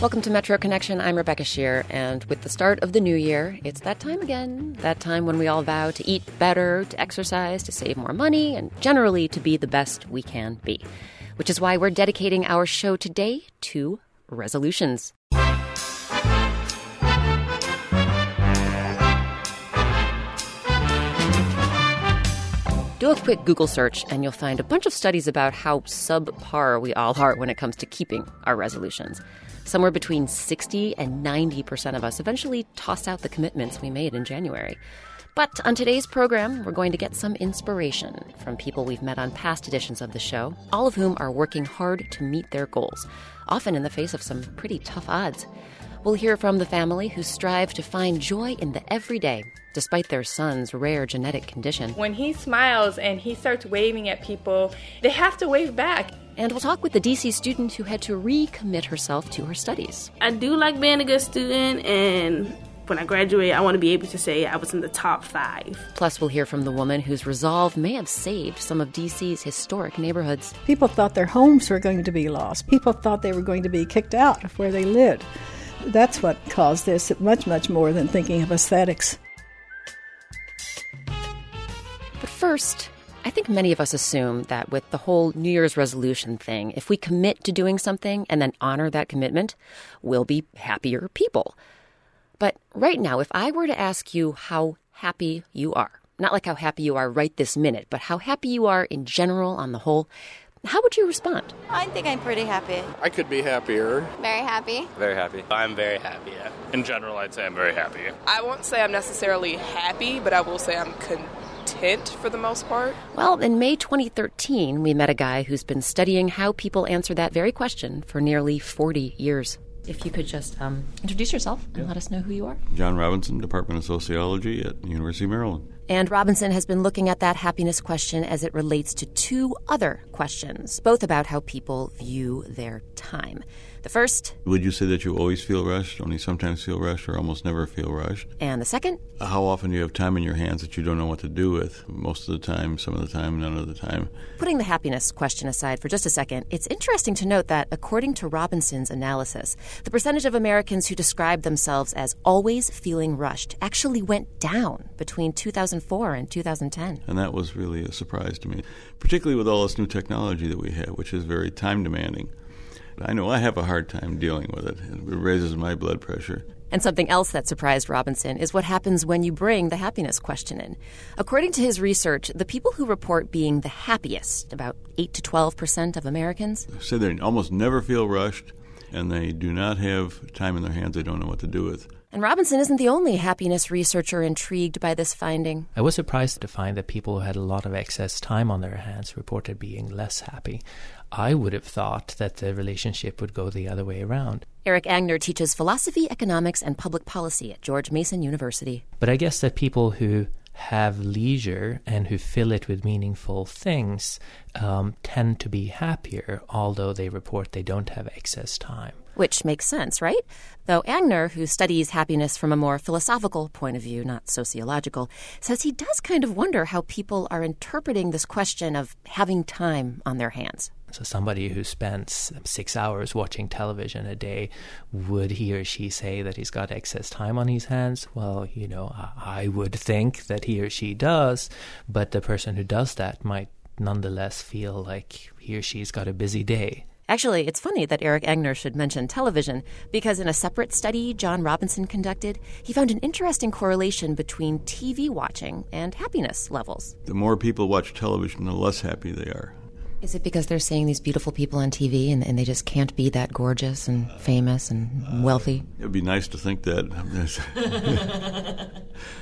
Welcome to Metro Connection. I'm Rebecca Sheir, and with the start of the new year, it's that time again. That time when we all vow to eat better, to exercise, to save more money, and generally to be the best we can be. Which is why we're dedicating our show today to resolutions. Do a quick Google search and you'll find a bunch of studies about how subpar we all are when it comes to keeping our resolutions. Somewhere between 60 and 90% of us eventually toss out the commitments we made in January. But on today's program, we're going to get some inspiration from people we've met on past editions of the show, all of whom are working hard to meet their goals, often in the face of some pretty tough odds. We'll hear from the family who strive to find joy in the everyday, despite their son's rare genetic condition. When he smiles and he starts waving at people, they have to wave back. And we'll talk with the DC student who had to recommit herself to her studies. I do like being a good student, and when I graduate, I want to be able to say I was in the top five. Plus, we'll hear from the woman whose resolve may have saved some of DC's historic neighborhoods. People thought their homes were going to be lost. People thought they were going to be kicked out of where they lived. That's what caused this, much, much more than thinking of aesthetics. But first, I think many of us assume that with the whole New Year's resolution thing, if we commit to doing something and then honor that commitment, we'll be happier people. But right now, if I were to ask you how happy you are, not like how happy you are right this minute, but how happy you are in general on the whole, how would you respond? I think I'm pretty happy. I could be happier. Very happy. Very happy. I'm very happy, yeah. In general, I'd say I'm very happy. I won't say I'm necessarily happy, but I will say I'm content for the most part. Well, in May 2013, we met a guy who's been studying how people answer that very question for nearly 40 years. If you could just um, introduce yourself and yeah. let us know who you are. John Robinson, Department of Sociology at University of Maryland. And Robinson has been looking at that happiness question as it relates to two other questions, both about how people view their time. The first Would you say that you always feel rushed, only sometimes feel rushed, or almost never feel rushed? And the second How often do you have time in your hands that you don't know what to do with? Most of the time, some of the time, none of the time. Putting the happiness question aside for just a second, it's interesting to note that according to Robinson's analysis, the percentage of Americans who describe themselves as always feeling rushed actually went down between 2004 and 2010. And that was really a surprise to me, particularly with all this new technology that we have, which is very time demanding. I know I have a hard time dealing with it. It raises my blood pressure. And something else that surprised Robinson is what happens when you bring the happiness question in. According to his research, the people who report being the happiest, about 8 to 12 percent of Americans, say they almost never feel rushed and they do not have time in their hands they don't know what to do with. And Robinson isn't the only happiness researcher intrigued by this finding. I was surprised to find that people who had a lot of excess time on their hands reported being less happy. I would have thought that the relationship would go the other way around. Erik Angner teaches philosophy, economics, and public policy at George Mason University. But I guess that people who have leisure and who fill it with meaningful things um, tend to be happier, although they report they don't have excess time. Which makes sense, right? Though Angner, who studies happiness from a more philosophical point of view, not sociological, says he does kind of wonder how people are interpreting this question of having time on their hands. So, somebody who spends six hours watching television a day, would he or she say that he's got excess time on his hands? Well, you know, I would think that he or she does, but the person who does that might nonetheless feel like he or she's got a busy day. Actually, it's funny that Erik Angner should mention television because in a separate study John Robinson conducted, he found an interesting correlation between TV watching and happiness levels. The more people watch television, the less happy they are. Is it because they're seeing these beautiful people on TV and, and they just can't be that gorgeous and famous and wealthy? It would be nice to think that.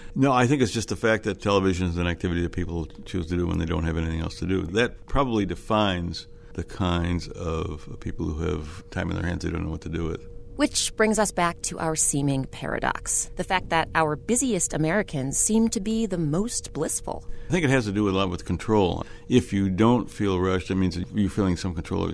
no, I think it's just the fact that television is an activity that people choose to do when they don't have anything else to do. That probably defines the kinds of people who have time in their hands they don't know what to do with. Which brings us back to our seeming paradox the fact that our busiest Americans seem to be the most blissful. I think it has to do a lot with control. If you don't feel rushed, that means you're feeling some control.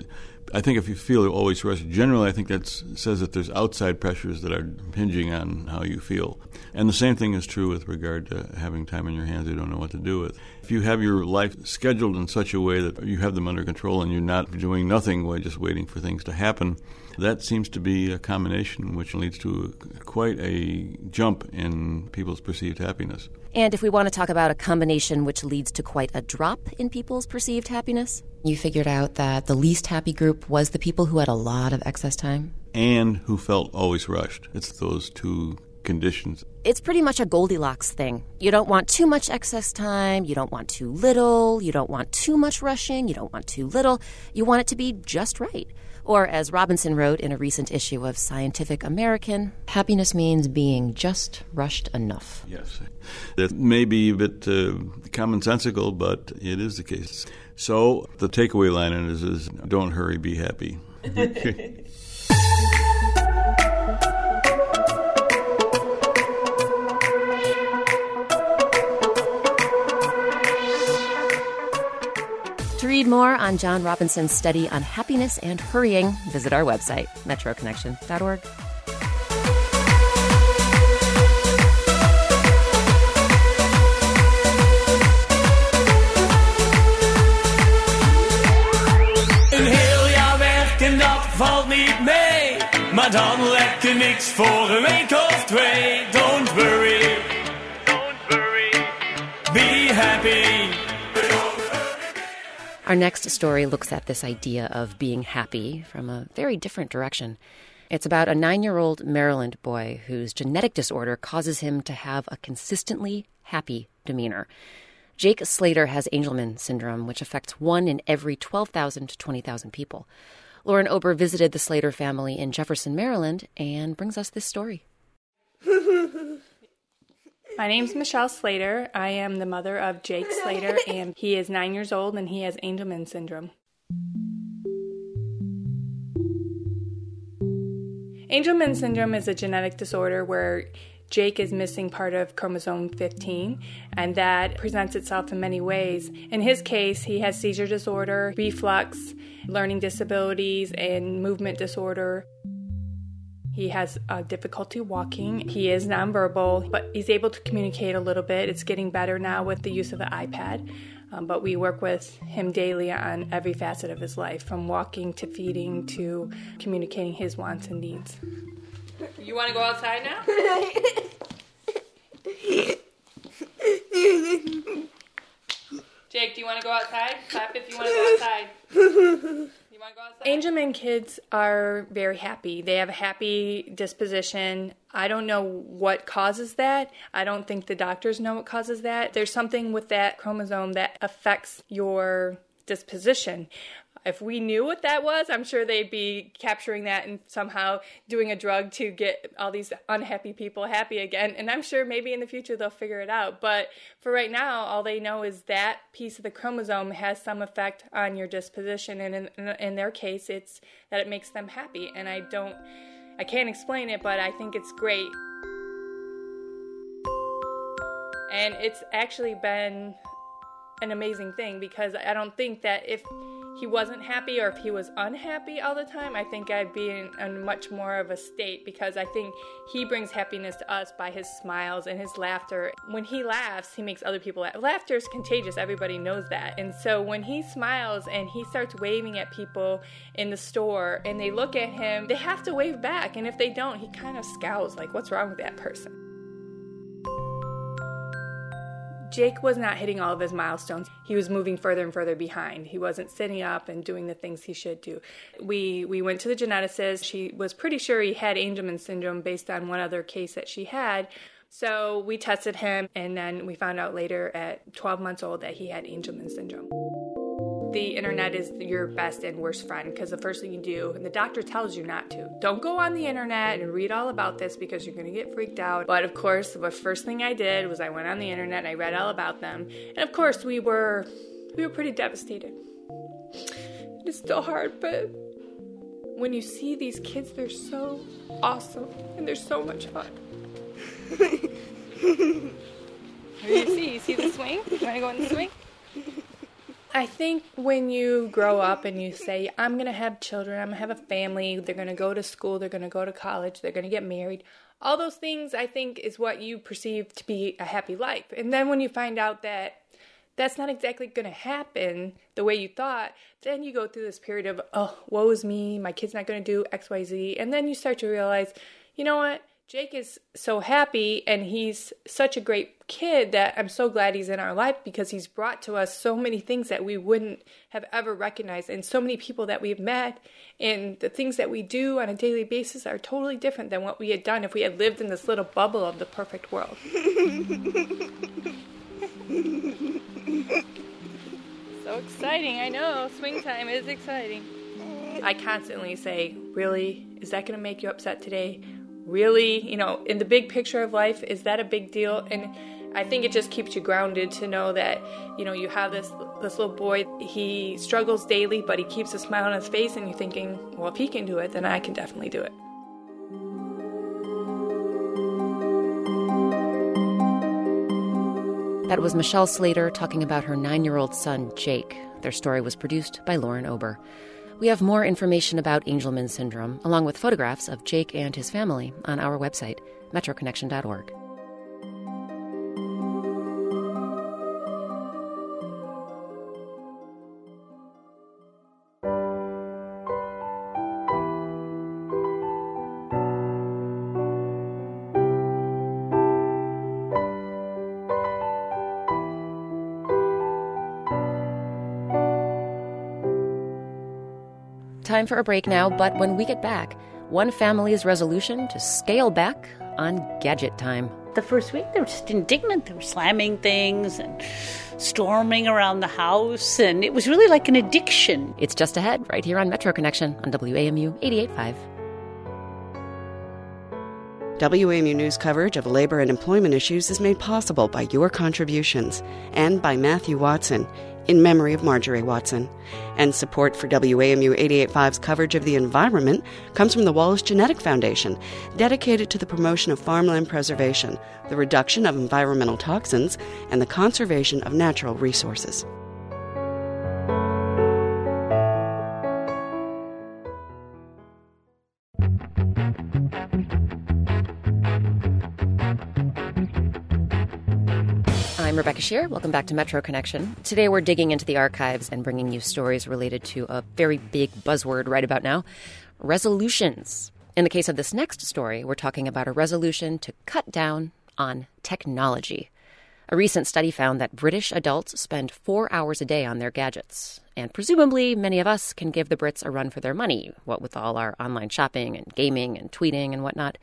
I think if you feel always rushed, generally I think that says that there's outside pressures that are hinging on how you feel. And the same thing is true with regard to having time in your hands you don't know what to do with. If you have your life scheduled in such a way that you have them under control and you're not doing nothing just waiting for things to happen, that seems to be a combination which leads to quite a jump in people's perceived happiness. And if we want to talk about a combination which leads to quite a drop in people's perceived happiness, you figured out that the least happy group was the people who had a lot of excess time? And who felt always rushed. It's those two conditions. It's pretty much a Goldilocks thing. You don't want too much excess time, you don't want too little, you don't want too much rushing, you don't want too little. You want it to be just right. Or, as Robinson wrote in a recent issue of Scientific American, happiness means being just rushed enough. Yes. That may be a bit uh, commonsensical, but it is the case. So, the takeaway line in it is, is don't hurry, be happy. read more on John Robinson's study on happiness and hurrying, visit our website, metroconnection.org. Of. Don't worry. Our next story looks at this idea of being happy from a very different direction. It's about a nine year old Maryland boy whose genetic disorder causes him to have a consistently happy demeanor. Jake Slater has Angelman syndrome, which affects one in every 12,000 to 20,000 people. Lauren Ober visited the Slater family in Jefferson, Maryland, and brings us this story. My name's Michelle Slater. I am the mother of Jake Slater, and he is nine years old and he has Angelman syndrome. Angelman syndrome is a genetic disorder where Jake is missing part of chromosome 15, and that presents itself in many ways. In his case, he has seizure disorder, reflux, learning disabilities, and movement disorder. He has uh, difficulty walking. He is nonverbal, but he's able to communicate a little bit. It's getting better now with the use of the iPad. Um, but we work with him daily on every facet of his life, from walking to feeding to communicating his wants and needs. You want to go outside now? Jake, do you want to go outside? Clap if you want to go outside. Angelman kids are very happy. They have a happy disposition. I don't know what causes that. I don't think the doctors know what causes that. There's something with that chromosome that affects your disposition. If we knew what that was, I'm sure they'd be capturing that and somehow doing a drug to get all these unhappy people happy again. And I'm sure maybe in the future they'll figure it out. But for right now, all they know is that piece of the chromosome has some effect on your disposition. And in, in, their case, it's that it makes them happy. And I don't, I can't explain it, but I think it's great. And it's actually been an amazing thing because I don't think that if he wasn't happy or if he was unhappy all the time, I think I'd be in a much more of a state because I think he brings happiness to us by his smiles and his laughter. When he laughs, he makes other people laugh. Laughter is contagious, everybody knows that. And so when he smiles and he starts waving at people in the store and they look at him, they have to wave back. And if they don't, he kind of scowls like, what's wrong with that person? Jake was not hitting all of his milestones. He was moving further and further behind. He wasn't sitting up and doing the things he should do. We we went to the geneticist. She was pretty sure he had Angelman syndrome based on one other case that she had. So we tested him, and then we found out later at 12 months old that he had Angelman syndrome. The internet is your best and worst friend because the first thing you do, and the doctor tells you not to, don't go on the internet and read all about this because you're going to get freaked out. But of course, the first thing I did was I went on the internet and I read all about them. And of course, we were we were pretty devastated. It's still hard, but when you see these kids, they're so awesome and they're so much fun. what do you see? You see the swing? You want to go in the swing? I think when you grow up and you say, I'm going to have children, I'm going to have a family, they're going to go to school, they're going to go to college, they're going to get married, all those things I think is what you perceive to be a happy life. And then when you find out that that's not exactly going to happen the way you thought, then you go through this period of, oh, woe is me, my kid's not going to do X, Y, Z. And then you start to realize, you know what? Jake is so happy and he's such a great kid that I'm so glad he's in our life because he's brought to us so many things that we wouldn't have ever recognized and so many people that we've met and the things that we do on a daily basis are totally different than what we had done if we had lived in this little bubble of the perfect world. so exciting, I know. Swing time is exciting. I constantly say, Really? Is that going to make you upset today? Really? You know, in the big picture of life, is that a big deal? And I think it just keeps you grounded to know that, you know, you have this this little boy, he struggles daily, but he keeps a smile on his face and you're thinking, well, if he can do it, then I can definitely do it. That was Michelle Slater talking about her nine year old son, Jake. Their story was produced by Lauren Ober. We have more information about Angelman syndrome, along with photographs of Jake and his family, on our website, metroconnection.org. Time for a break now, but when we get back, one family's resolution to scale back on gadget time. The first week, they were just indignant. They were slamming things and storming around the house, and it was really like an addiction. It's just ahead, right here on Metro Connection on WAMU 885. WAMU News coverage of labor and employment issues is made possible by your contributions and by Matthew Watson in memory of Marjorie Watson. And support for WAMU 885's coverage of the environment comes from the Wallace Genetic Foundation, dedicated to the promotion of farmland preservation, the reduction of environmental toxins, and the conservation of natural resources. Rebecca Sheir. Welcome back to Metro Connection. Today we're digging into the archives and bringing you stories related to a very big buzzword right about now resolutions. In the case of this next story, we're talking about a resolution to cut down on technology. A recent study found that British adults spend four hours a day on their gadgets. And presumably, many of us can give the Brits a run for their money, what with all our online shopping and gaming and tweeting and whatnot.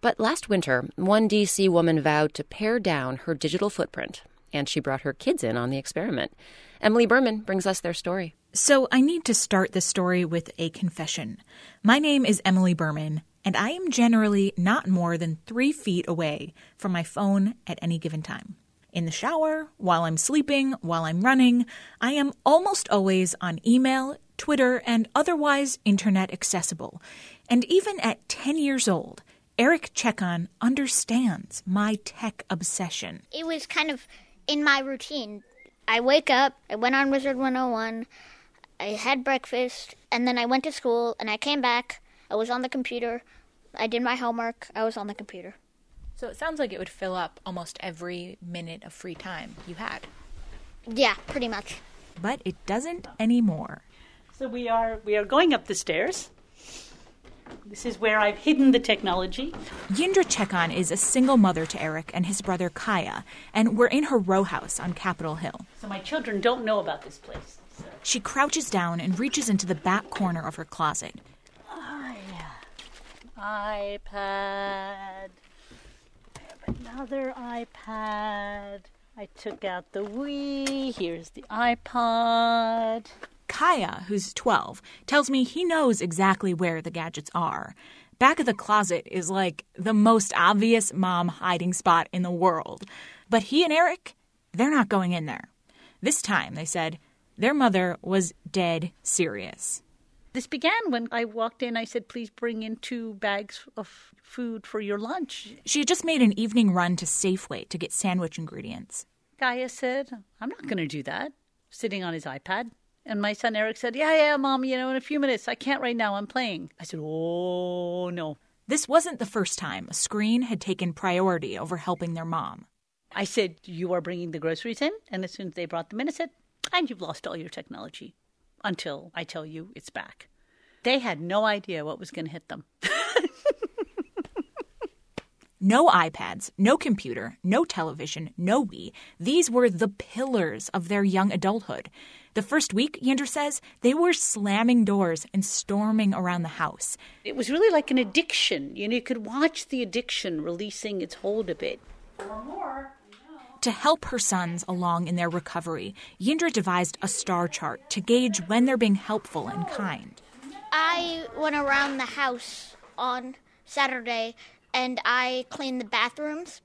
But last winter, one DC woman vowed to pare down her digital footprint, and she brought her kids in on the experiment. Emily Berman brings us their story. So I need to start this story with a confession. My name is Emily Berman, and I am generally not more than three feet away from my phone at any given time. In the shower, while I'm sleeping, while I'm running, I am almost always on email, Twitter, and otherwise internet accessible. And even at 10 years old, Eric Chekon understands my tech obsession. It was kind of in my routine. I wake up, I went on Wizard 101, I had breakfast, and then I went to school, and I came back. I was on the computer. I did my homework. I was on the computer. So it sounds like it would fill up almost every minute of free time you had. Yeah, pretty much. But it doesn't anymore. So we are we are going up the stairs. This is where I've hidden the technology. Yindra Chekon is a single mother to Eric and his brother Kaya, and we're in her row house on Capitol Hill. So my children don't know about this place. So. She crouches down and reaches into the back corner of her closet. Oh, yeah. iPad. I have another iPad. I took out the Wii. Here's the iPod. Kaya, who's 12, tells me he knows exactly where the gadgets are. Back of the closet is like the most obvious mom hiding spot in the world. But he and Eric, they're not going in there. This time, they said, their mother was dead serious. This began when I walked in. I said, please bring in two bags of food for your lunch. She had just made an evening run to Safeway to get sandwich ingredients. Kaya said, I'm not going to do that, sitting on his iPad. And my son Eric said, Yeah, yeah, mom, you know, in a few minutes. I can't right now. I'm playing. I said, Oh, no. This wasn't the first time a screen had taken priority over helping their mom. I said, You are bringing the groceries in. And as soon as they brought them in, I said, And you've lost all your technology until I tell you it's back. They had no idea what was going to hit them. No iPads, no computer, no television, no Wii. These were the pillars of their young adulthood. The first week, Yindra says, they were slamming doors and storming around the house. It was really like an addiction. You know, you could watch the addiction releasing its hold a bit. To help her sons along in their recovery, Yindra devised a star chart to gauge when they're being helpful and kind. I went around the house on Saturday and I cleaned the bathrooms,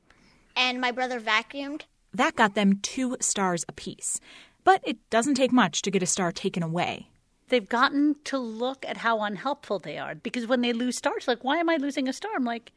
and my brother vacuumed. That got them two stars apiece. But it doesn't take much to get a star taken away. They've gotten to look at how unhelpful they are because when they lose stars, like, why am I losing a star? I'm like,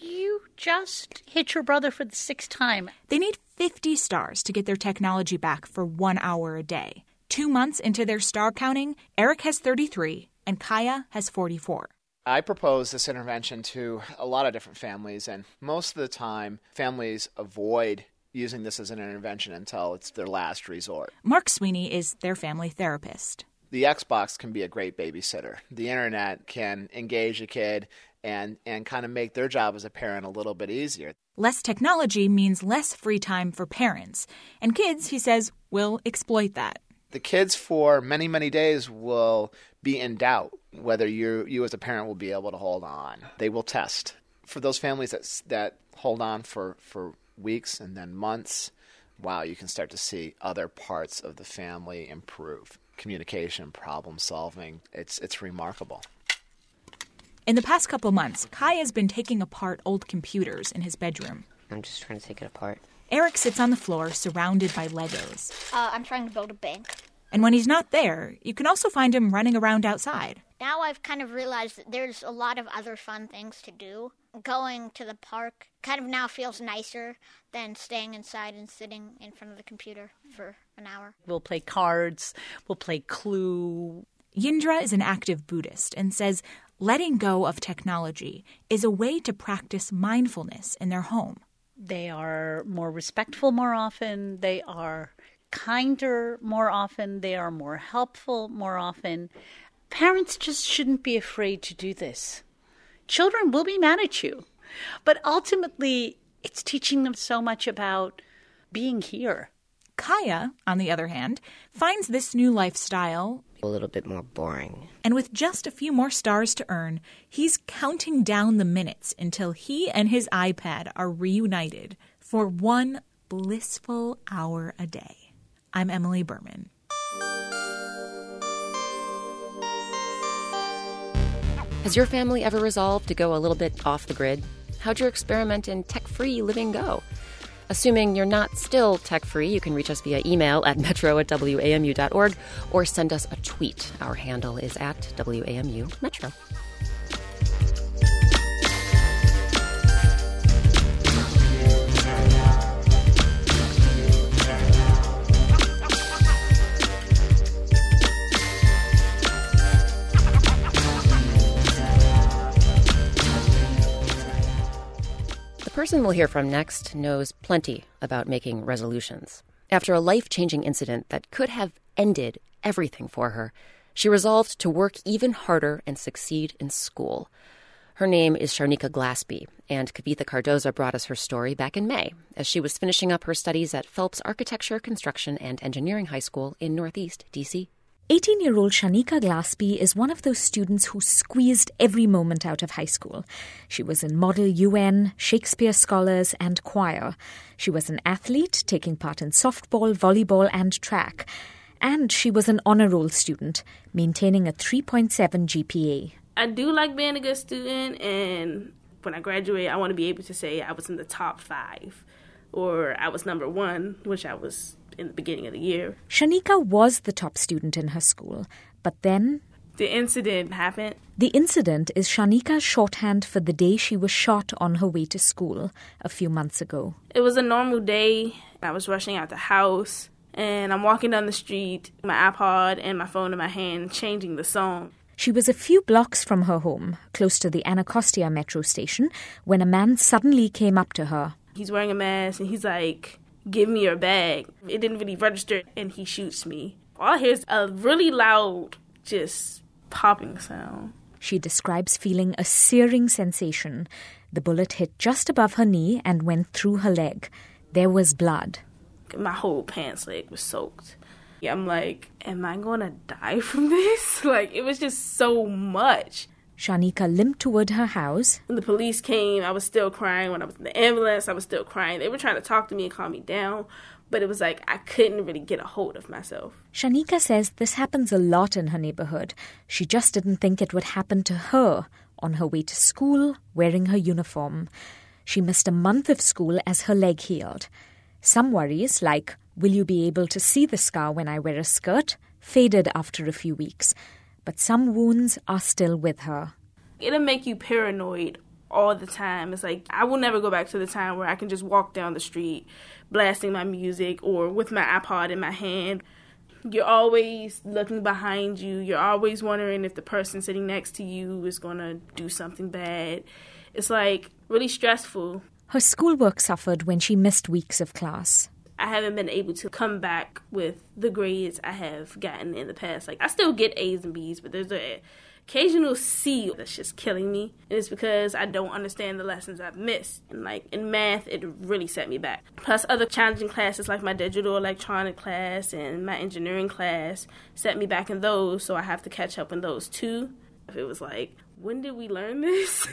you just hit your brother for the sixth time. They need 50 stars to get their technology back for one hour a day. Two months into their star counting, Eric has 33 and Kaya has 44. I propose this intervention to a lot of different families, and most of the time, families avoid using this as an intervention until it's their last resort. Mark Sweeney is their family therapist. The Xbox can be a great babysitter. The internet can engage a kid and, and kind of make their job as a parent a little bit easier. Less technology means less free time for parents, and kids, he says, will exploit that. The kids, for many, many days, will be in doubt whether you you as a parent will be able to hold on. They will test. For those families that that hold on for for weeks and then months, wow, you can start to see other parts of the family improve. Communication, problem solving. It's it's remarkable. In the past couple months, Kai has been taking apart old computers in his bedroom. I'm just trying to take it apart. Eric sits on the floor surrounded by Legos. Uh, I'm trying to build a bank. And when he's not there, you can also find him running around outside. Now I've kind of realized that there's a lot of other fun things to do. Going to the park kind of now feels nicer than staying inside and sitting in front of the computer for an hour. We'll play cards, we'll play Clue. Yindra is an active Buddhist and says letting go of technology is a way to practice mindfulness in their home. They are more respectful more often. They are kinder more often. They are more helpful more often. Parents just shouldn't be afraid to do this. Children will be mad at you, but ultimately, it's teaching them so much about being here. Kaya, on the other hand, finds this new lifestyle a little bit more boring. And with just a few more stars to earn, he's counting down the minutes until he and his iPad are reunited for one blissful hour a day. I'm Emily Berman. Has your family ever resolved to go a little bit off the grid? How'd your experiment in tech free living go? Assuming you're not still tech free, you can reach us via email at metro at wamu.org or send us a tweet. Our handle is at WAMU Metro. Person we'll hear from next knows plenty about making resolutions. After a life changing incident that could have ended everything for her, she resolved to work even harder and succeed in school. Her name is Shanika Glaspie, and Kavitha Cardoza brought us her story back in May as she was finishing up her studies at Phelps Architecture, Construction, and Engineering High School in Northeast D.C. 18 year old Shanika Glaspie is one of those students who squeezed every moment out of high school. She was in Model UN, Shakespeare Scholars, and choir. She was an athlete, taking part in softball, volleyball, and track. And she was an honor roll student, maintaining a 3.7 GPA. I do like being a good student, and when I graduate, I want to be able to say I was in the top five or I was number one, which I was in the beginning of the year. Shanika was the top student in her school, but then. The incident happened. The incident is Shanika's shorthand for the day she was shot on her way to school a few months ago. It was a normal day. I was rushing out the house, and I'm walking down the street, my iPod and my phone in my hand, changing the song. She was a few blocks from her home, close to the Anacostia metro station, when a man suddenly came up to her He's wearing a mask and he's like, Give me your bag. It didn't really register and he shoots me. All I hear is a really loud, just popping sound. She describes feeling a searing sensation. The bullet hit just above her knee and went through her leg. There was blood. My whole pants leg was soaked. I'm like, am I gonna die from this? Like, it was just so much. Shanika limped toward her house. When the police came, I was still crying. When I was in the ambulance, I was still crying. They were trying to talk to me and calm me down, but it was like I couldn't really get a hold of myself. Shanika says this happens a lot in her neighborhood. She just didn't think it would happen to her on her way to school wearing her uniform. She missed a month of school as her leg healed. Some worries, like, will you be able to see the scar when I wear a skirt, faded after a few weeks but some wounds are still with her. It'll make you paranoid all the time. It's like I will never go back to the time where I can just walk down the street blasting my music or with my iPod in my hand. You're always looking behind you. You're always wondering if the person sitting next to you is going to do something bad. It's like really stressful. Her schoolwork suffered when she missed weeks of class. I haven't been able to come back with the grades I have gotten in the past. Like I still get A's and B's, but there's a occasional C that's just killing me. And it's because I don't understand the lessons I've missed. And like in math, it really set me back. Plus other challenging classes like my digital electronic class and my engineering class set me back in those, so I have to catch up in those too. If it was like, when did we learn this?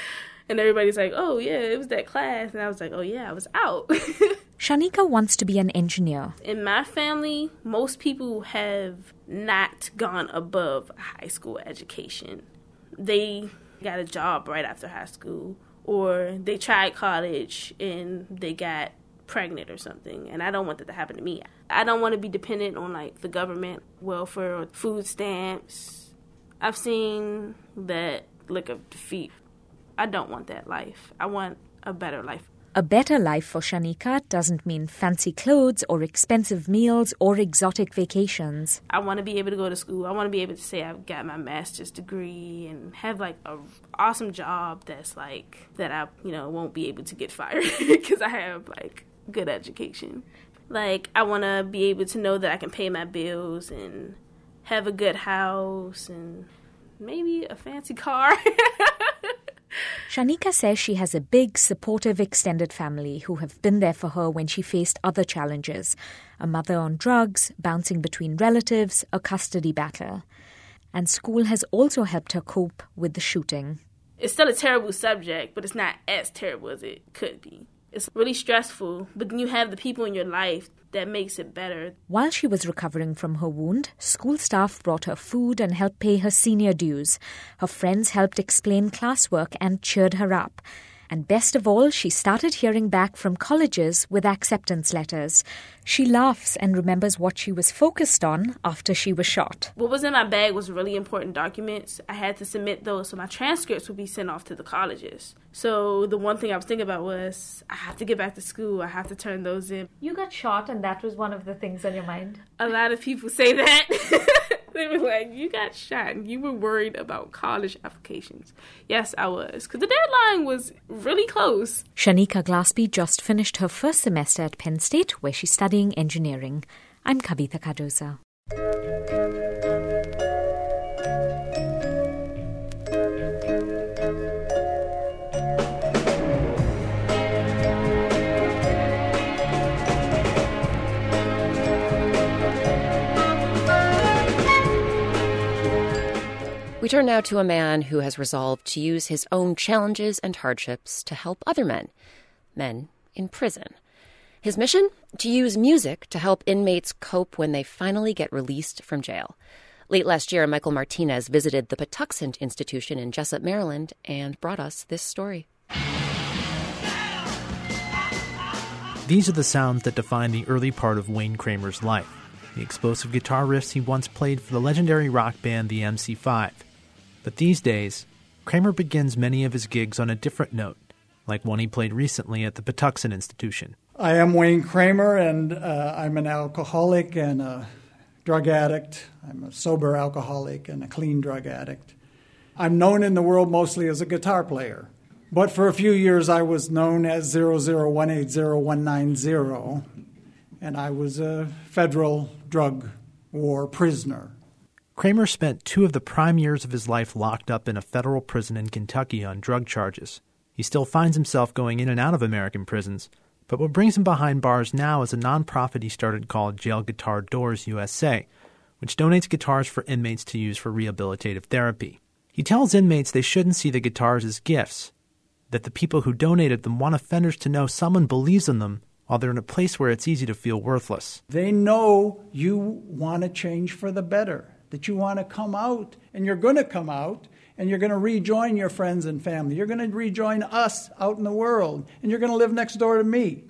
and everybody's like, "Oh yeah, it was that class," and I was like, "Oh yeah, I was out." Shanika wants to be an engineer. In my family, most people have not gone above high school education. They got a job right after high school, or they tried college and they got pregnant or something. And I don't want that to happen to me. I don't want to be dependent on like the government, welfare, or food stamps. I've seen that look of defeat. I don't want that life. I want a better life. A better life for Shanika doesn't mean fancy clothes or expensive meals or exotic vacations. I want to be able to go to school. I want to be able to say I've got my master's degree and have like a awesome job that's like that I, you know, won't be able to get fired because I have like good education. Like I want to be able to know that I can pay my bills and have a good house and maybe a fancy car. Shanika says she has a big, supportive extended family who have been there for her when she faced other challenges a mother on drugs, bouncing between relatives, a custody battle. And school has also helped her cope with the shooting. It's still a terrible subject, but it's not as terrible as it could be. It's really stressful, but then you have the people in your life that makes it better. While she was recovering from her wound, school staff brought her food and helped pay her senior dues. Her friends helped explain classwork and cheered her up. And best of all, she started hearing back from colleges with acceptance letters. She laughs and remembers what she was focused on after she was shot. What was in my bag was really important documents. I had to submit those so my transcripts would be sent off to the colleges. So the one thing I was thinking about was I have to get back to school. I have to turn those in. You got shot and that was one of the things on your mind? A lot of people say that. they were like, "You got shot, and you were worried about college applications." Yes, I was, because the deadline was really close. Shanika Glaspie just finished her first semester at Penn State, where she's studying engineering. I'm Kavitha Cardoza. Turn now to a man who has resolved to use his own challenges and hardships to help other men, men in prison. His mission? To use music to help inmates cope when they finally get released from jail. Late last year, Michael Martinez visited the Patuxent Institution in Jessup, Maryland, and brought us this story. These are the sounds that define the early part of Wayne Kramer's life. The explosive guitar riffs he once played for the legendary rock band the MC5. But these days, Kramer begins many of his gigs on a different note, like one he played recently at the Patuxent Institution. I am Wayne Kramer, and uh, I'm an alcoholic and a drug addict. I'm a sober alcoholic and a clean drug addict. I'm known in the world mostly as a guitar player. But for a few years, I was known as 00180-190, and I was a federal drug war prisoner. Kramer spent two of the prime years of his life locked up in a federal prison in Kentucky on drug charges. He still finds himself going in and out of American prisons, but what brings him behind bars now is a nonprofit he started called Jail Guitar Doors USA, which donates guitars for inmates to use for rehabilitative therapy. He tells inmates they shouldn't see the guitars as gifts, that the people who donated them want offenders to know someone believes in them while they're in a place where it's easy to feel worthless. They know you want to change for the better, that you want to come out, and you're going to come out, and you're going to rejoin your friends and family. You're going to rejoin us out in the world, and you're going to live next door to me.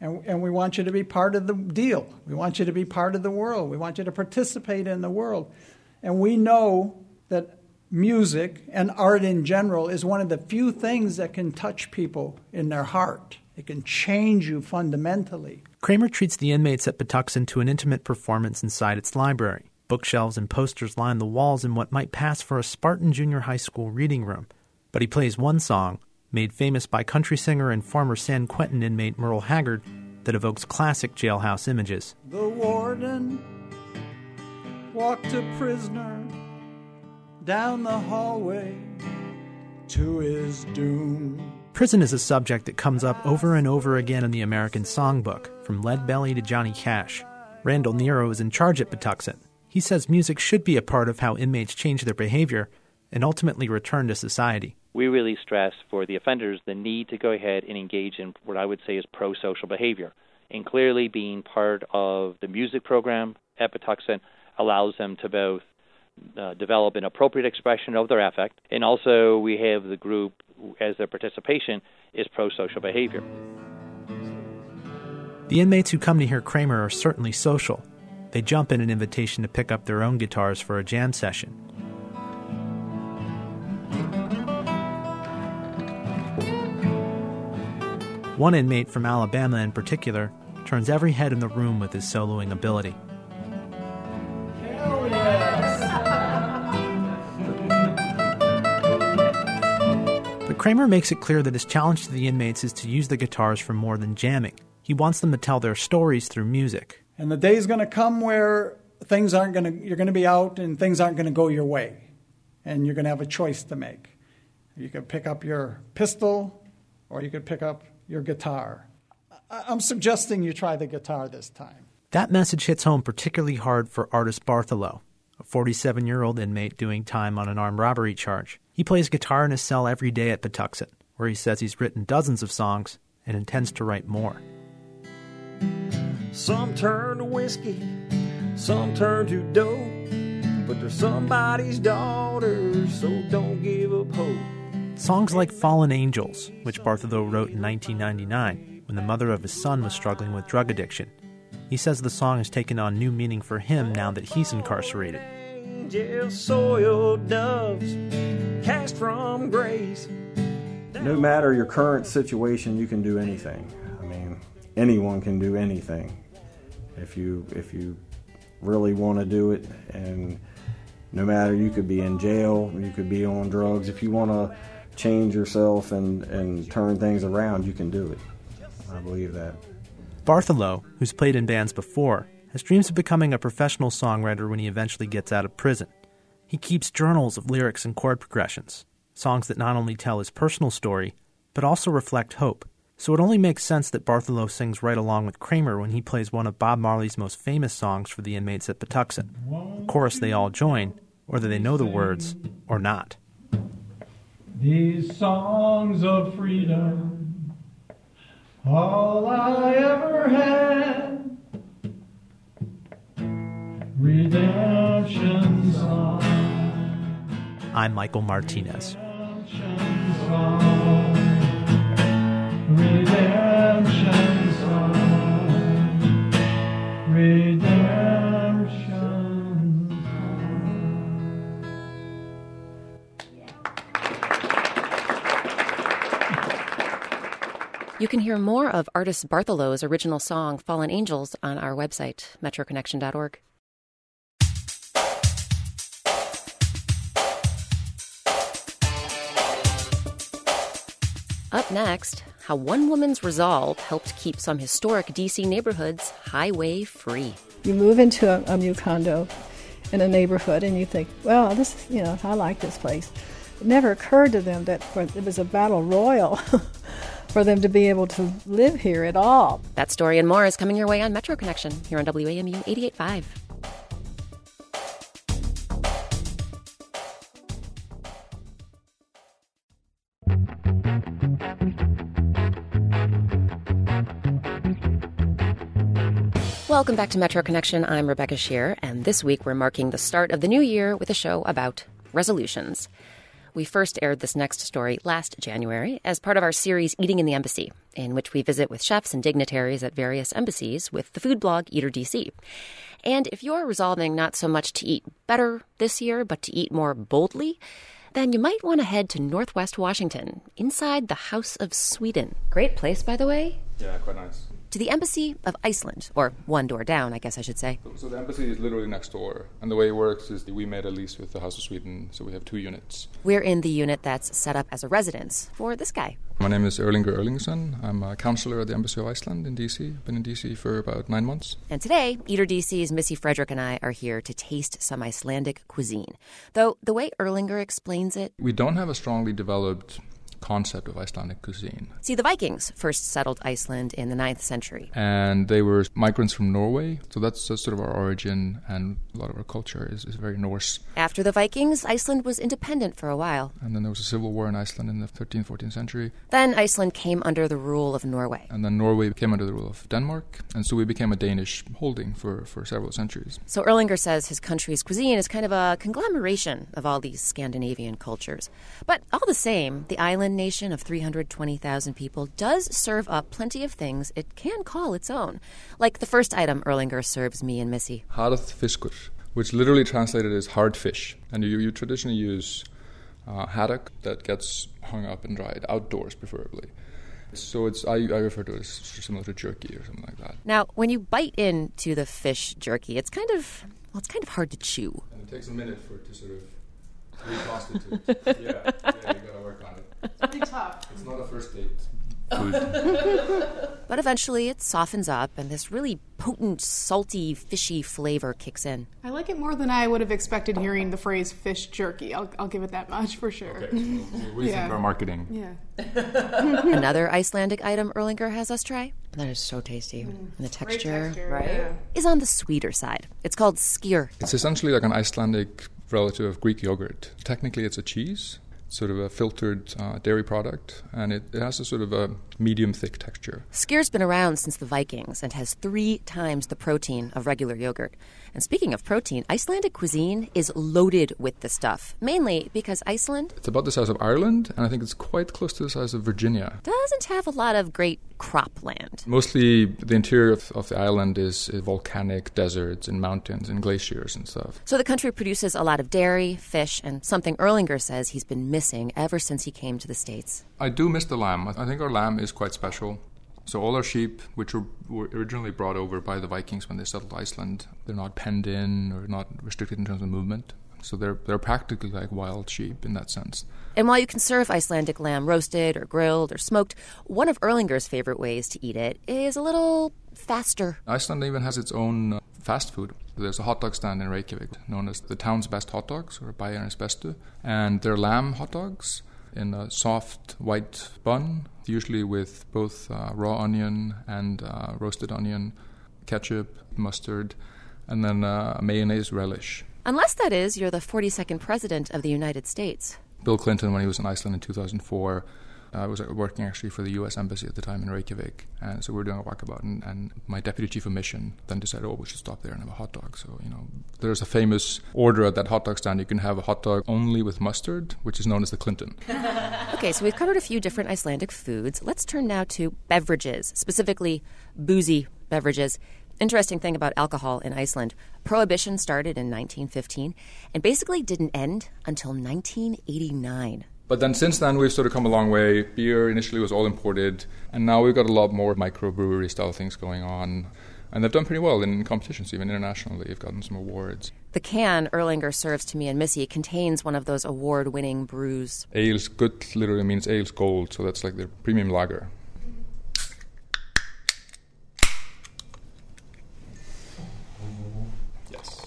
And, and we want you to be part of the deal. We want you to be part of the world. We want you to participate in the world. And we know that music and art in general is one of the few things that can touch people in their heart. It can change you fundamentally. Kramer treats the inmates at Patuxent to an intimate performance inside its library. Bookshelves and posters line the walls in what might pass for a Spartan junior high school reading room. But he plays one song, made famous by country singer and former San Quentin inmate Merle Haggard, that evokes classic jailhouse images. The warden walked a prisoner down the hallway to his doom. Prison is a subject that comes up over and over again in the American songbook, from Lead Belly to Johnny Cash. Randall Nero is in charge at Patuxent. He says music should be a part of how inmates change their behavior and ultimately return to society. We really stress for the offenders the need to go ahead and engage in what I would say is pro social behavior. And clearly, being part of the music program at Patuxent allows them to both uh, develop an appropriate expression of their affect, and also we have the group as their participation is pro social behavior. The inmates who come to hear Kramer are certainly social. They jump in an invitation to pick up their own guitars for a jam session. One inmate from Alabama, in particular, turns every head in the room with his soloing ability. But Kramer makes it clear that his challenge to the inmates is to use the guitars for more than jamming. He wants them to tell their stories through music. And the day is going to come where things aren't going to, you're going to be out and things aren't going to go your way. And you're going to have a choice to make. You could pick up your pistol or you could pick up your guitar. I'm suggesting you try the guitar this time. That message hits home particularly hard for artist Bartholow, a 47 year old inmate doing time on an armed robbery charge. He plays guitar in his cell every day at Patuxent, where he says he's written dozens of songs and intends to write more. Some turn to whiskey, some turn to dope, but they're somebody's daughter, so don't give up hope. Songs like Fallen Angels, which Bartholow wrote in 1999 when the mother of his son was struggling with drug addiction. He says the song has taken on new meaning for him now that he's incarcerated. Soiled doves cast from grace. No matter your current situation, you can do anything. Anyone can do anything if you if you really want to do it and no matter you could be in jail, you could be on drugs. If you want to change yourself and, and turn things around, you can do it. I believe that. Bartholow, who's played in bands before, has dreams of becoming a professional songwriter when he eventually gets out of prison. He keeps journals of lyrics and chord progressions, songs that not only tell his personal story, but also reflect hope. So it only makes sense that Bartholow sings right along with Kramer when he plays one of Bob Marley's most famous songs for the inmates at Patuxent, a chorus they all join, whether they know the words or not. These songs of freedom, all I ever had. Redemption song. I'm Michael Martinez. You can hear more of artist Bartholow's original song, Fallen Angels, on our website, metroconnection.org. Up next, how one woman's resolve helped keep some historic DC neighborhoods highway free. You move into a, a new condo in a neighborhood and you think, well, this, you know, I like this place. It never occurred to them that for, it was a battle royal for them to be able to live here at all. That story and more is coming your way on Metro Connection here on WAMU 88.5. Welcome back to Metro Connection. I'm Rebecca Sheir, and this week we're marking the start of the new year with a show about resolutions. We first aired this next story last January as part of our series Eating in the Embassy, in which we visit with chefs and dignitaries at various embassies with the food blog Eater DC. And if you're resolving not so much to eat better this year, but to eat more boldly, then you might want to head to Northwest Washington, inside the House of Sweden. Great place, by the way. Yeah, quite nice. To the Embassy of Iceland, or one door down, I guess I should say. So the embassy is literally next door, and the way it works is that we made a lease with the House of Sweden, so we have two units. We're in the unit that's set up as a residence for this guy. My name is Erlingur Erlingsson. I'm a counselor at the Embassy of Iceland in DC. Been in DC for about nine months. And today, Eater DC's Missy Frederick and I are here to taste some Icelandic cuisine. Though the way Erlingur explains it, We don't have a strongly developed concept of Icelandic cuisine. see, the Vikings first settled Iceland in the 9th century. And they were migrants from Norway, so that's, that's sort of our origin, and a lot of our culture is, is very Norse. After the Vikings, Iceland was independent for a while. And then there was a civil war in Iceland in the 13th, 14th century. Then Iceland came under the rule of Norway. And then Norway came under the rule of Denmark, and so we became a Danish holding for, for several centuries. So Erlingur says his country's cuisine is kind of a conglomeration of all these Scandinavian cultures. But all the same, the island nation of 320,000 people does serve up plenty of things it can call its own. Like the first item Erlingur serves me and Missy. Harð fiskur, which literally translated as hard fish. And you, you traditionally use uh, haddock that gets hung up and dried outdoors, preferably. So it's I, I refer to it as similar to jerky or something like that. Now, when you bite into the fish jerky, it's kind of well, it's kind of hard to chew. And it takes a minute for it to sort of reconstitute. yeah, yeah, you gotta work on pretty tough. It's not a first date. But eventually it softens up and this really potent, salty, fishy flavor kicks in. I like it more than I would have expected hearing the phrase fish jerky. I'll, I'll give it that much for sure. Okay, so we think our marketing. Yeah. Another Icelandic item Erlingur has us try. That is so tasty. Mm, and the texture, texture, right, yeah. is on the sweeter side. It's called skyr. It's essentially like an Icelandic relative of Greek yogurt. Technically, it's a cheese, sort of a filtered uh, dairy product, and it, it has a sort of a medium thick texture. Skyr's been around since the Vikings and has three times the protein of regular yogurt. And speaking of protein, Icelandic cuisine is loaded with the stuff, mainly because Iceland It's about the size of Ireland, and I think it's quite close to the size of Virginia. doesn't have a lot of great cropland. Mostly, the interior of, of the island is, is volcanic deserts and mountains and glaciers and stuff. So the country produces a lot of dairy, fish, and something Erlingur says he's been missing ever since he came to the States. I do miss the lamb. I think our lamb is quite special. So all our sheep, which were, were originally brought over by the Vikings when they settled Iceland, they're not penned in or not restricted in terms of movement. So they're they're practically like wild sheep in that sense. And while you can serve Icelandic lamb roasted or grilled or smoked, one of Erlingur's favorite ways to eat it is a little faster. Iceland even has its own uh, fast food. There's a hot dog stand in Reykjavik known as the town's best hot dogs, or Bæjarins Beztu, and they're lamb hot dogs in a soft white bun, usually with both uh, raw onion and uh, roasted onion, ketchup, mustard, and then uh, a mayonnaise relish. Unless that is, you're the 42nd president of the United States. Bill Clinton, when he was in Iceland in 2004, I was uh, working actually for the U.S. Embassy at the time in Reykjavik, and so we were doing a walkabout, and, and my deputy chief of mission then decided, oh, we should stop there and have a hot dog. So you know, there's a famous order at that hot dog stand. You can have a hot dog only with mustard, which is known as the Clinton. Okay, so we've covered a few different Icelandic foods. Let's turn now to beverages, specifically boozy beverages. Interesting thing about alcohol in Iceland prohibition started in 1915 and basically didn't end until 1989. But then since then, we've sort of come a long way. Beer initially was all imported, and now we've got a lot more microbrewery style things going on. And they've done pretty well in competitions, even internationally. They've gotten some awards. The can Erlingur serves to me and Missy contains one of those award winning brews. Egils Gull literally means ales gold, so that's like their premium lager. Yes.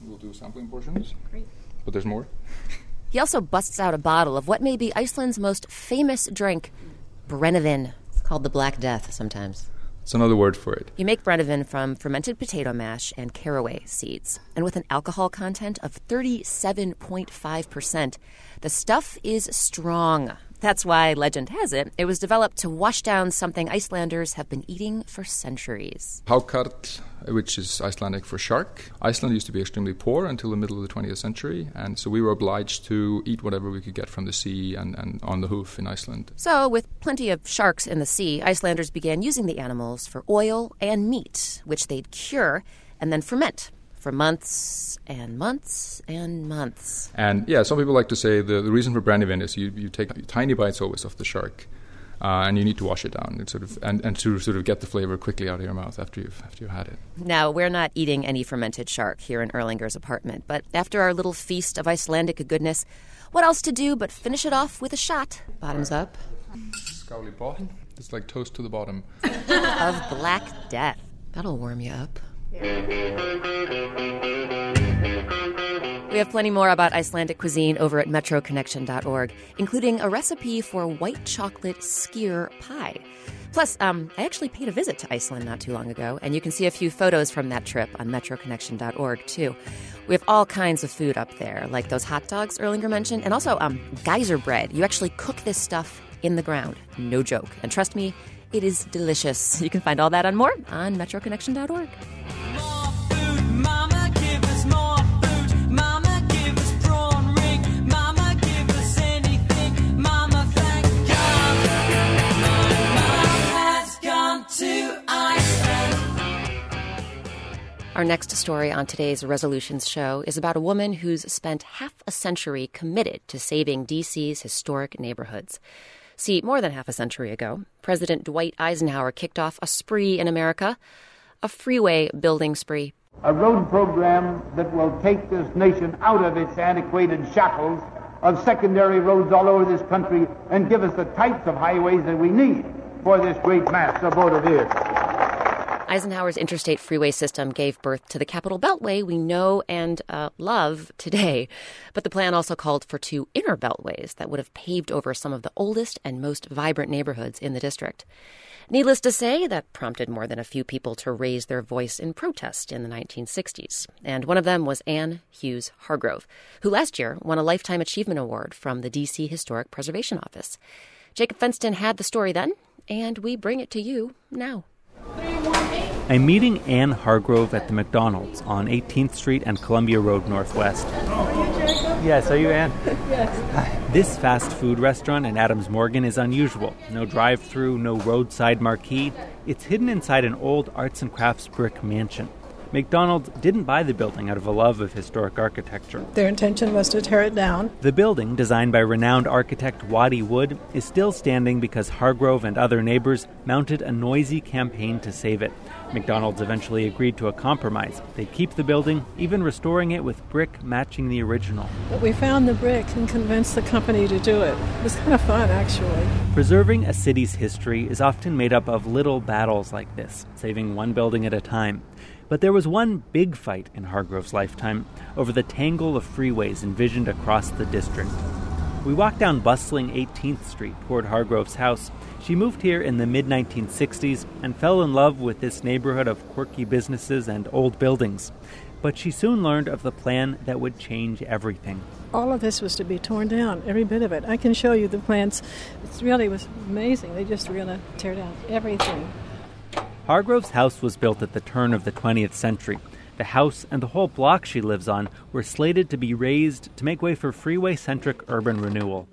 We'll do sampling portions. Great. But there's more. He also busts out a bottle of what may be Iceland's most famous drink, Brennivin. It's called the Black Death sometimes. It's another word for it. You make Brennivin from fermented potato mash and caraway seeds. And with an alcohol content of 37.5%, the stuff is strong. That's why, legend has it, it was developed to wash down something Icelanders have been eating for centuries. Hákarl, which is Icelandic for shark. Iceland used to be extremely poor until the middle of the 20th century, and so we were obliged to eat whatever we could get from the sea and, and on the hoof in Iceland. So, with plenty of sharks in the sea, Icelanders began using the animals for oil and meat, which they'd cure and then ferment for months and months and months. And yeah, some people like to say the, the reason for Brennivin is you, you take tiny bites always of the shark. Uh, and you need to wash it down and sort of and, and to sort of get the flavor quickly out of your mouth after you've after you've had it. Now, we're not eating any fermented shark here in Erlingur's apartment, but after our little feast of Icelandic goodness, what else to do but finish it off with a shot? Bottoms up. Skál í botn. It's like toast to the bottom. of Black Death. That'll warm you up. We have plenty more about Icelandic cuisine over at metroconnection.org, including a recipe for white chocolate skyr pie. Plus, um, I actually paid a visit to Iceland not too long ago, and you can see a few photos from that trip on metroconnection.org too. We have all kinds of food up there, like those hot dogs Erlingur mentioned, and also um, geyser bread. You actually cook this stuff in the ground. No joke. And trust me, it is delicious. You can find all that and more on metroconnection.org. Our next story on today's Resolutions show is about a woman who's spent half a century committed to saving DC's historic neighborhoods. See, more than half a century ago, President Dwight Eisenhower kicked off a spree in America, a freeway building spree. a road program that will take this nation out of its antiquated shackles of secondary roads all over this country and give us the types of highways that we need for this great mass of vehicles. Eisenhower's interstate freeway system gave birth to the Capital Beltway we know and uh, love today. But the plan also called for two inner beltways that would have paved over some of the oldest and most vibrant neighborhoods in the district. Needless to say, that prompted more than a few people to raise their voice in protest in the 1960s. And one of them was Anne Hughes Hargrove, who last year won a Lifetime Achievement Award from the D.C. Historic Preservation Office. Jacob Fenston had the story then, and we bring it to you now. I'm meeting Anne Hargrove at the McDonald's on 18th Street and Columbia Road Northwest. Yes, are you Anne? yes. This fast food restaurant in Adams Morgan is unusual. No drive through, no roadside marquee. It's hidden inside an old arts and crafts brick mansion. McDonald's didn't buy the building out of a love of historic architecture. Their intention was to tear it down. The building, designed by renowned architect Waddy Wood, is still standing because Hargrove and other neighbors mounted a noisy campaign to save it. McDonald's eventually agreed to a compromise. They'd keep the building, even restoring it with brick matching the original. But we found the brick and convinced the company to do it. It was kind of fun, actually. Preserving a city's history is often made up of little battles like this, saving one building at a time. But there was one big fight in Hargrove's lifetime over the tangle of freeways envisioned across the district. We walked down bustling 18th Street toward Hargrove's house. She moved here in the mid 1960s and fell in love with this neighborhood of quirky businesses and old buildings. But she soon learned of the plan that would change everything. All of this was to be torn down, every bit of it. I can show you the plans. It really was amazing. They just were going to tear down everything. Hargrove's house was built at the turn of the 20th century. The house and the whole block she lives on were slated to be razed to make way for freeway centric urban renewal.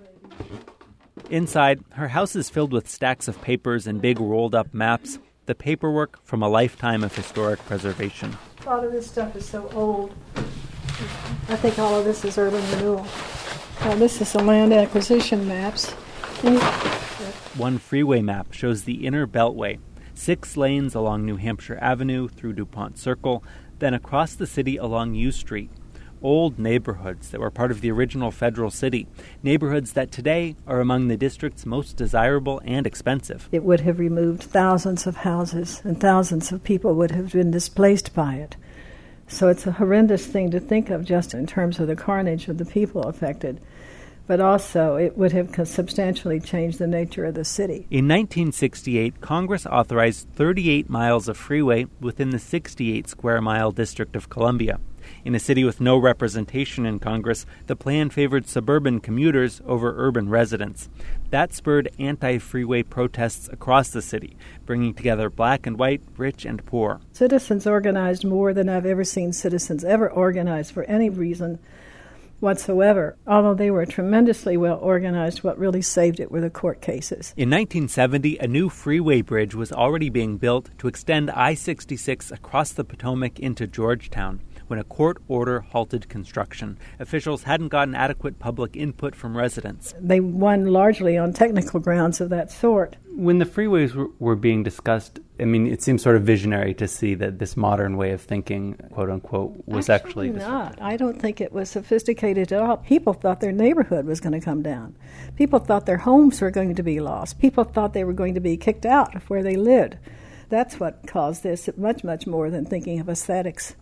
Inside, her house is filled with stacks of papers and big rolled up maps, the paperwork from a lifetime of historic preservation. A lot of this stuff is so old. I think all of this is urban renewal. Now, this is the land acquisition maps. One freeway map shows the inner beltway, six lanes along New Hampshire Avenue through DuPont Circle, then across the city along U Street. Old neighborhoods that were part of the original federal city, neighborhoods that today are among the district's most desirable and expensive. It would have removed thousands of houses, and thousands of people would have been displaced by it. So it's a horrendous thing to think of just in terms of the carnage of the people affected. But also, it would have substantially changed the nature of the city. In 1968, Congress authorized 38 miles of freeway within the 68 square mile District of Columbia. In a city with no representation in Congress, the plan favored suburban commuters over urban residents. That spurred anti freeway protests across the city, bringing together black and white, rich and poor. Citizens organized more than I've ever seen citizens ever organize for any reason whatsoever. Although they were tremendously well organized, what really saved it were the court cases. In 1970, a new freeway bridge was already being built to extend I 66 across the Potomac into Georgetown when a court order halted construction. Officials hadn't gotten adequate public input from residents. They won largely on technical grounds of that sort. When the freeways were, were being discussed, I mean, it seems sort of visionary to see that this modern way of thinking, quote unquote, was actually, actually not. I don't think it was sophisticated at all. People thought their neighborhood was going to come down. People thought their homes were going to be lost. People thought they were going to be kicked out of where they lived. That's what caused this, much, much more than thinking of aesthetics.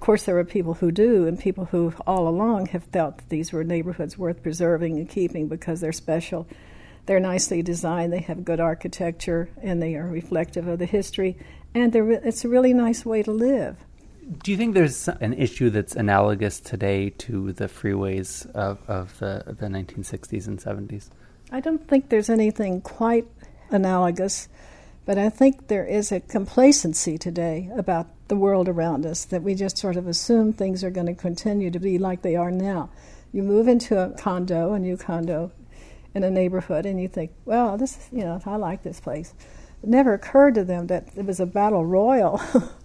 Of course, there are people who do, and people who all along have felt that these were neighborhoods worth preserving and keeping because they're special. They're nicely designed, they have good architecture, and they are reflective of the history, and it's a really nice way to live. Do you think there's an issue that's analogous today to the freeways of, of the, the 1960s and 70s? I don't think there's anything quite analogous, but I think there is a complacency today about the world around us, that we just sort of assume things are going to continue to be like they are now. You move into a condo, a new condo in a neighborhood, and you think, well, this you know, I like this place. It never occurred to them that it was a battle royal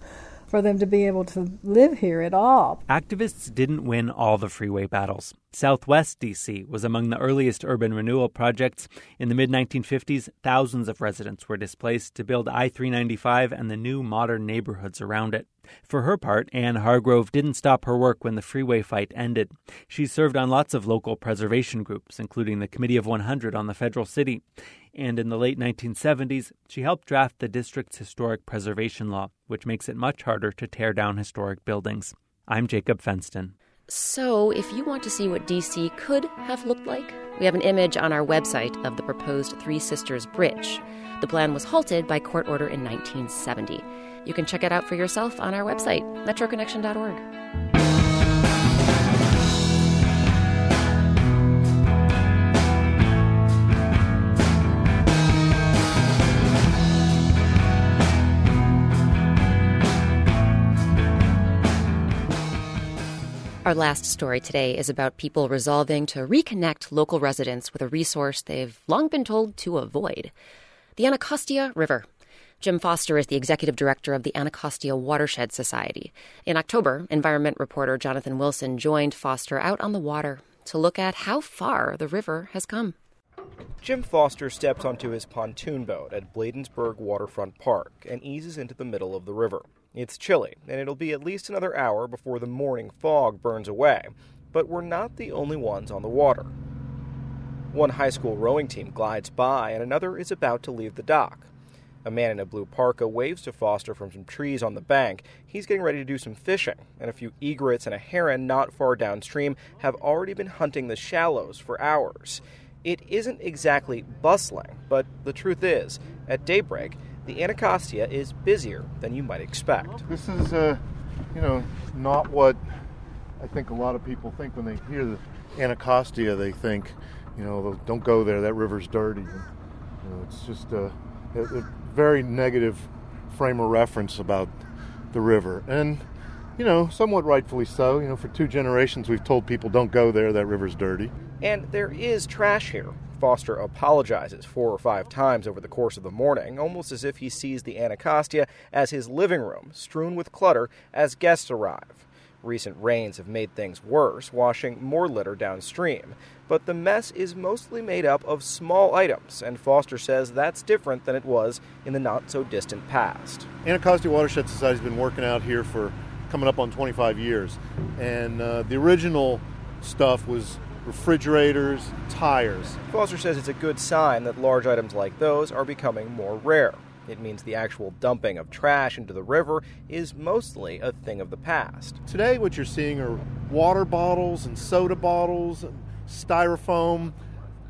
for them to be able to live here at all. Activists didn't win all the freeway battles. Southwest DC was among the earliest urban renewal projects. In the mid 1950s, thousands of residents were displaced to build I 395 and the new modern neighborhoods around it. For her part, Anne Hargrove didn't stop her work when the freeway fight ended. She served on lots of local preservation groups, including the Committee of 100 on the federal city. And in the late 1970s, she helped draft the district's historic preservation law, which makes it much harder to tear down historic buildings. I'm Jacob Fenston. So, if you want to see what DC could have looked like, we have an image on our website of the proposed Three Sisters Bridge. The plan was halted by court order in 1970. You can check it out for yourself on our website, metroconnection.org. Our last story today is about people resolving to reconnect local residents with a resource they've long been told to avoid the Anacostia River. Jim Foster is the executive director of the Anacostia Watershed Society. In October, environment reporter Jonathan Wilson joined Foster out on the water to look at how far the river has come. Jim Foster steps onto his pontoon boat at Bladensburg Waterfront Park and eases into the middle of the river. It's chilly, and it'll be at least another hour before the morning fog burns away, but we're not the only ones on the water. One high school rowing team glides by, and another is about to leave the dock. A man in a blue parka waves to Foster from some trees on the bank. He's getting ready to do some fishing, and a few egrets and a heron not far downstream have already been hunting the shallows for hours. It isn't exactly bustling, but the truth is, at daybreak, the Anacostia is busier than you might expect. This is, uh, you know, not what I think a lot of people think when they hear the Anacostia. They think, you know, don't go there. That river's dirty. And, you know, it's just a, a, a very negative frame of reference about the river, and you know, somewhat rightfully so. You know, for two generations we've told people don't go there. That river's dirty. And there is trash here. Foster apologizes four or five times over the course of the morning, almost as if he sees the Anacostia as his living room, strewn with clutter as guests arrive. Recent rains have made things worse, washing more litter downstream. But the mess is mostly made up of small items, and Foster says that's different than it was in the not so distant past. Anacostia Watershed Society has been working out here for coming up on 25 years. And uh, the original stuff was refrigerators, tires. Foster says it's a good sign that large items like those are becoming more rare. It means the actual dumping of trash into the river is mostly a thing of the past. Today, what you're seeing are water bottles and soda bottles, and styrofoam.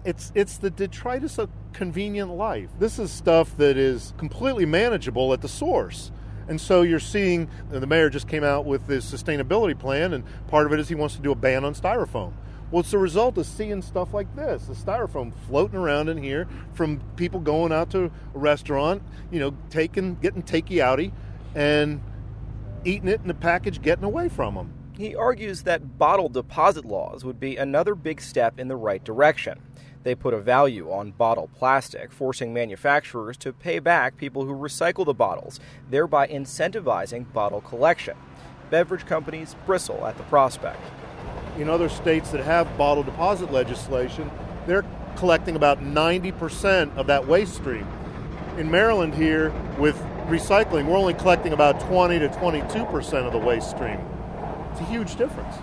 It's, it's the detritus of convenient life. This is stuff that is completely manageable at the source. And so you're seeing the mayor just came out with this sustainability plan, and part of it is he wants to do a ban on styrofoam. Well, it's the result of seeing stuff like this the styrofoam floating around in here from people going out to a restaurant, you know, taking, getting takey outy and eating it in the package, getting away from them. He argues that bottle deposit laws would be another big step in the right direction. They put a value on bottle plastic, forcing manufacturers to pay back people who recycle the bottles, thereby incentivizing bottle collection. Beverage companies bristle at the prospect in other states that have bottle deposit legislation, they're collecting about 90% of that waste stream. In Maryland, here, with recycling, we're only collecting about 20 to 22% of the waste stream. It's a huge difference.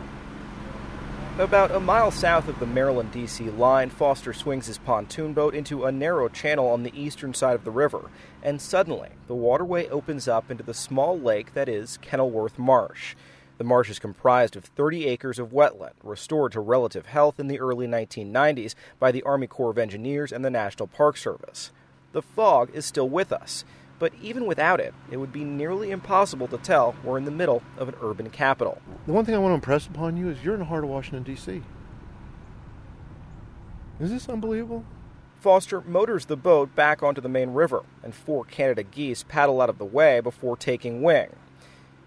About a mile south of the Maryland DC line, Foster swings his pontoon boat into a narrow channel on the eastern side of the river, and suddenly the waterway opens up into the small lake that is Kenilworth Marsh. The marsh is comprised of 30 acres of wetland, restored to relative health in the early 1990s by the Army Corps of Engineers and the National Park Service. The fog is still with us, but even without it, it would be nearly impossible to tell we're in the middle of an urban capital. The one thing I want to impress upon you is you're in the heart of Washington, D.C. Is this unbelievable? Foster motors the boat back onto the main river, and four Canada geese paddle out of the way before taking wing.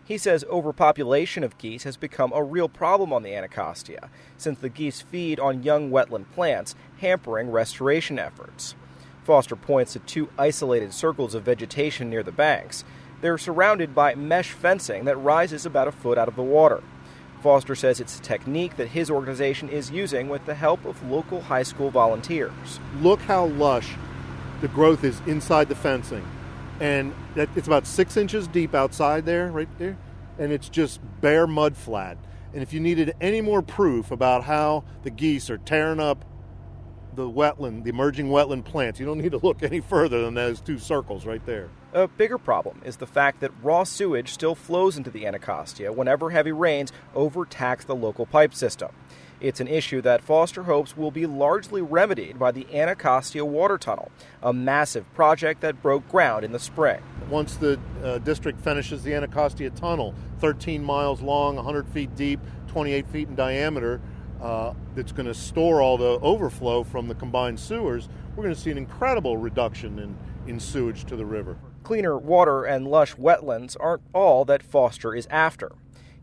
He says overpopulation of geese has become a real problem on the Anacostia, since the geese feed on young wetland plants, hampering restoration efforts. Foster points to two isolated circles of vegetation near the banks. They're surrounded by mesh fencing that rises about a foot out of the water. Foster says it's a technique that his organization is using with the help of local high school volunteers. Look how lush the growth is inside the fencing and it's about six inches deep outside there, right there, and it's just bare mud flat. And if you needed any more proof about how the geese are tearing up the wetland, the emerging wetland plants, you don't need to look any further than those two circles right there. A bigger problem is the fact that raw sewage still flows into the Anacostia whenever heavy rains overtax the local pipe system. It's an issue that Foster hopes will be largely remedied by the Anacostia Water Tunnel, a massive project that broke ground in the spring. Once the uh, district finishes the Anacostia Tunnel, 13 miles long, 100 feet deep, 28 feet in diameter, uh, that's going to store all the overflow from the combined sewers, we're going to see an incredible reduction in, in sewage to the river. Cleaner water and lush wetlands aren't all that Foster is after.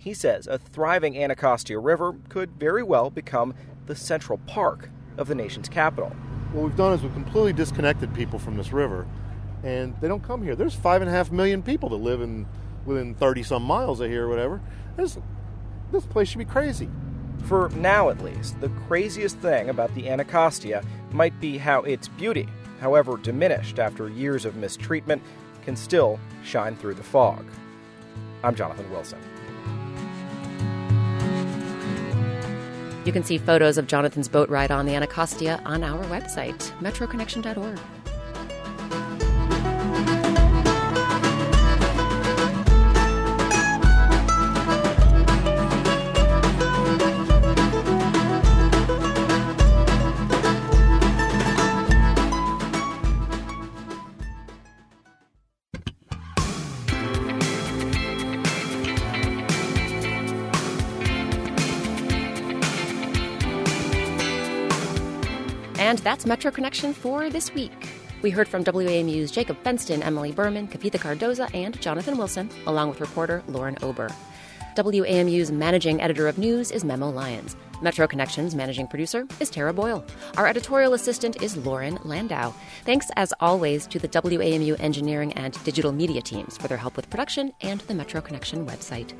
He says a thriving Anacostia River could very well become the central park of the nation's capital. What we've done is we've completely disconnected people from this river, and they don't come here. There's five and a half million people that live in within 30 some miles of here or whatever. This, this place should be crazy. For now, at least, the craziest thing about the Anacostia might be how its beauty, however diminished after years of mistreatment, can still shine through the fog. I'm Jonathan Wilson. You can see photos of Jonathan's boat ride on the Anacostia on our website, metroconnection.org. And that's Metro Connection for this week. We heard from WAMU's Jacob Fenston, Emily Berman, Kavitha Cardoza, and Jonathan Wilson, along with reporter Lauren Ober. WAMU's managing editor of news is Memo Lyons. Metro Connection's managing producer is Tara Boyle. Our editorial assistant is Lauren Landau. Thanks, as always, to the WAMU engineering and digital media teams for their help with production and the Metro Connection website.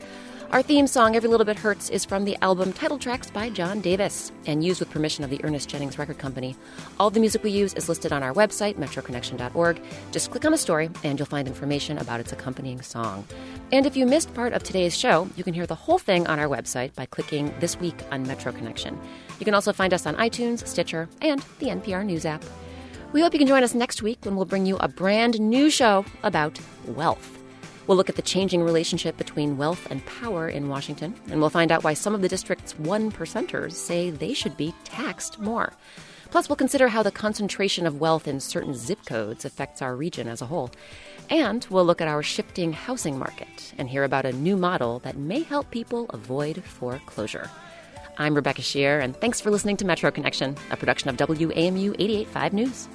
Our theme song, Every Little Bit Hurts, is from the album Title Tracks by John Davis and used with permission of the Ernest Jennings Record Company. All the music we use is listed on our website, metroconnection.org. Just click on the story and you'll find information about its accompanying song. And if you missed part of today's show, you can hear the whole thing on our website by clicking This Week on Metro Connection. You can also find us on iTunes, Stitcher, and the NPR News app. We hope you can join us next week when we'll bring you a brand new show about wealth. We'll look at the changing relationship between wealth and power in Washington, and we'll find out why some of the district's one percenters say they should be taxed more. Plus, we'll consider how the concentration of wealth in certain zip codes affects our region as a whole. And we'll look at our shifting housing market and hear about a new model that may help people avoid foreclosure. I'm Rebecca Sheir, and thanks for listening to Metro Connection, a production of WAMU 885 News.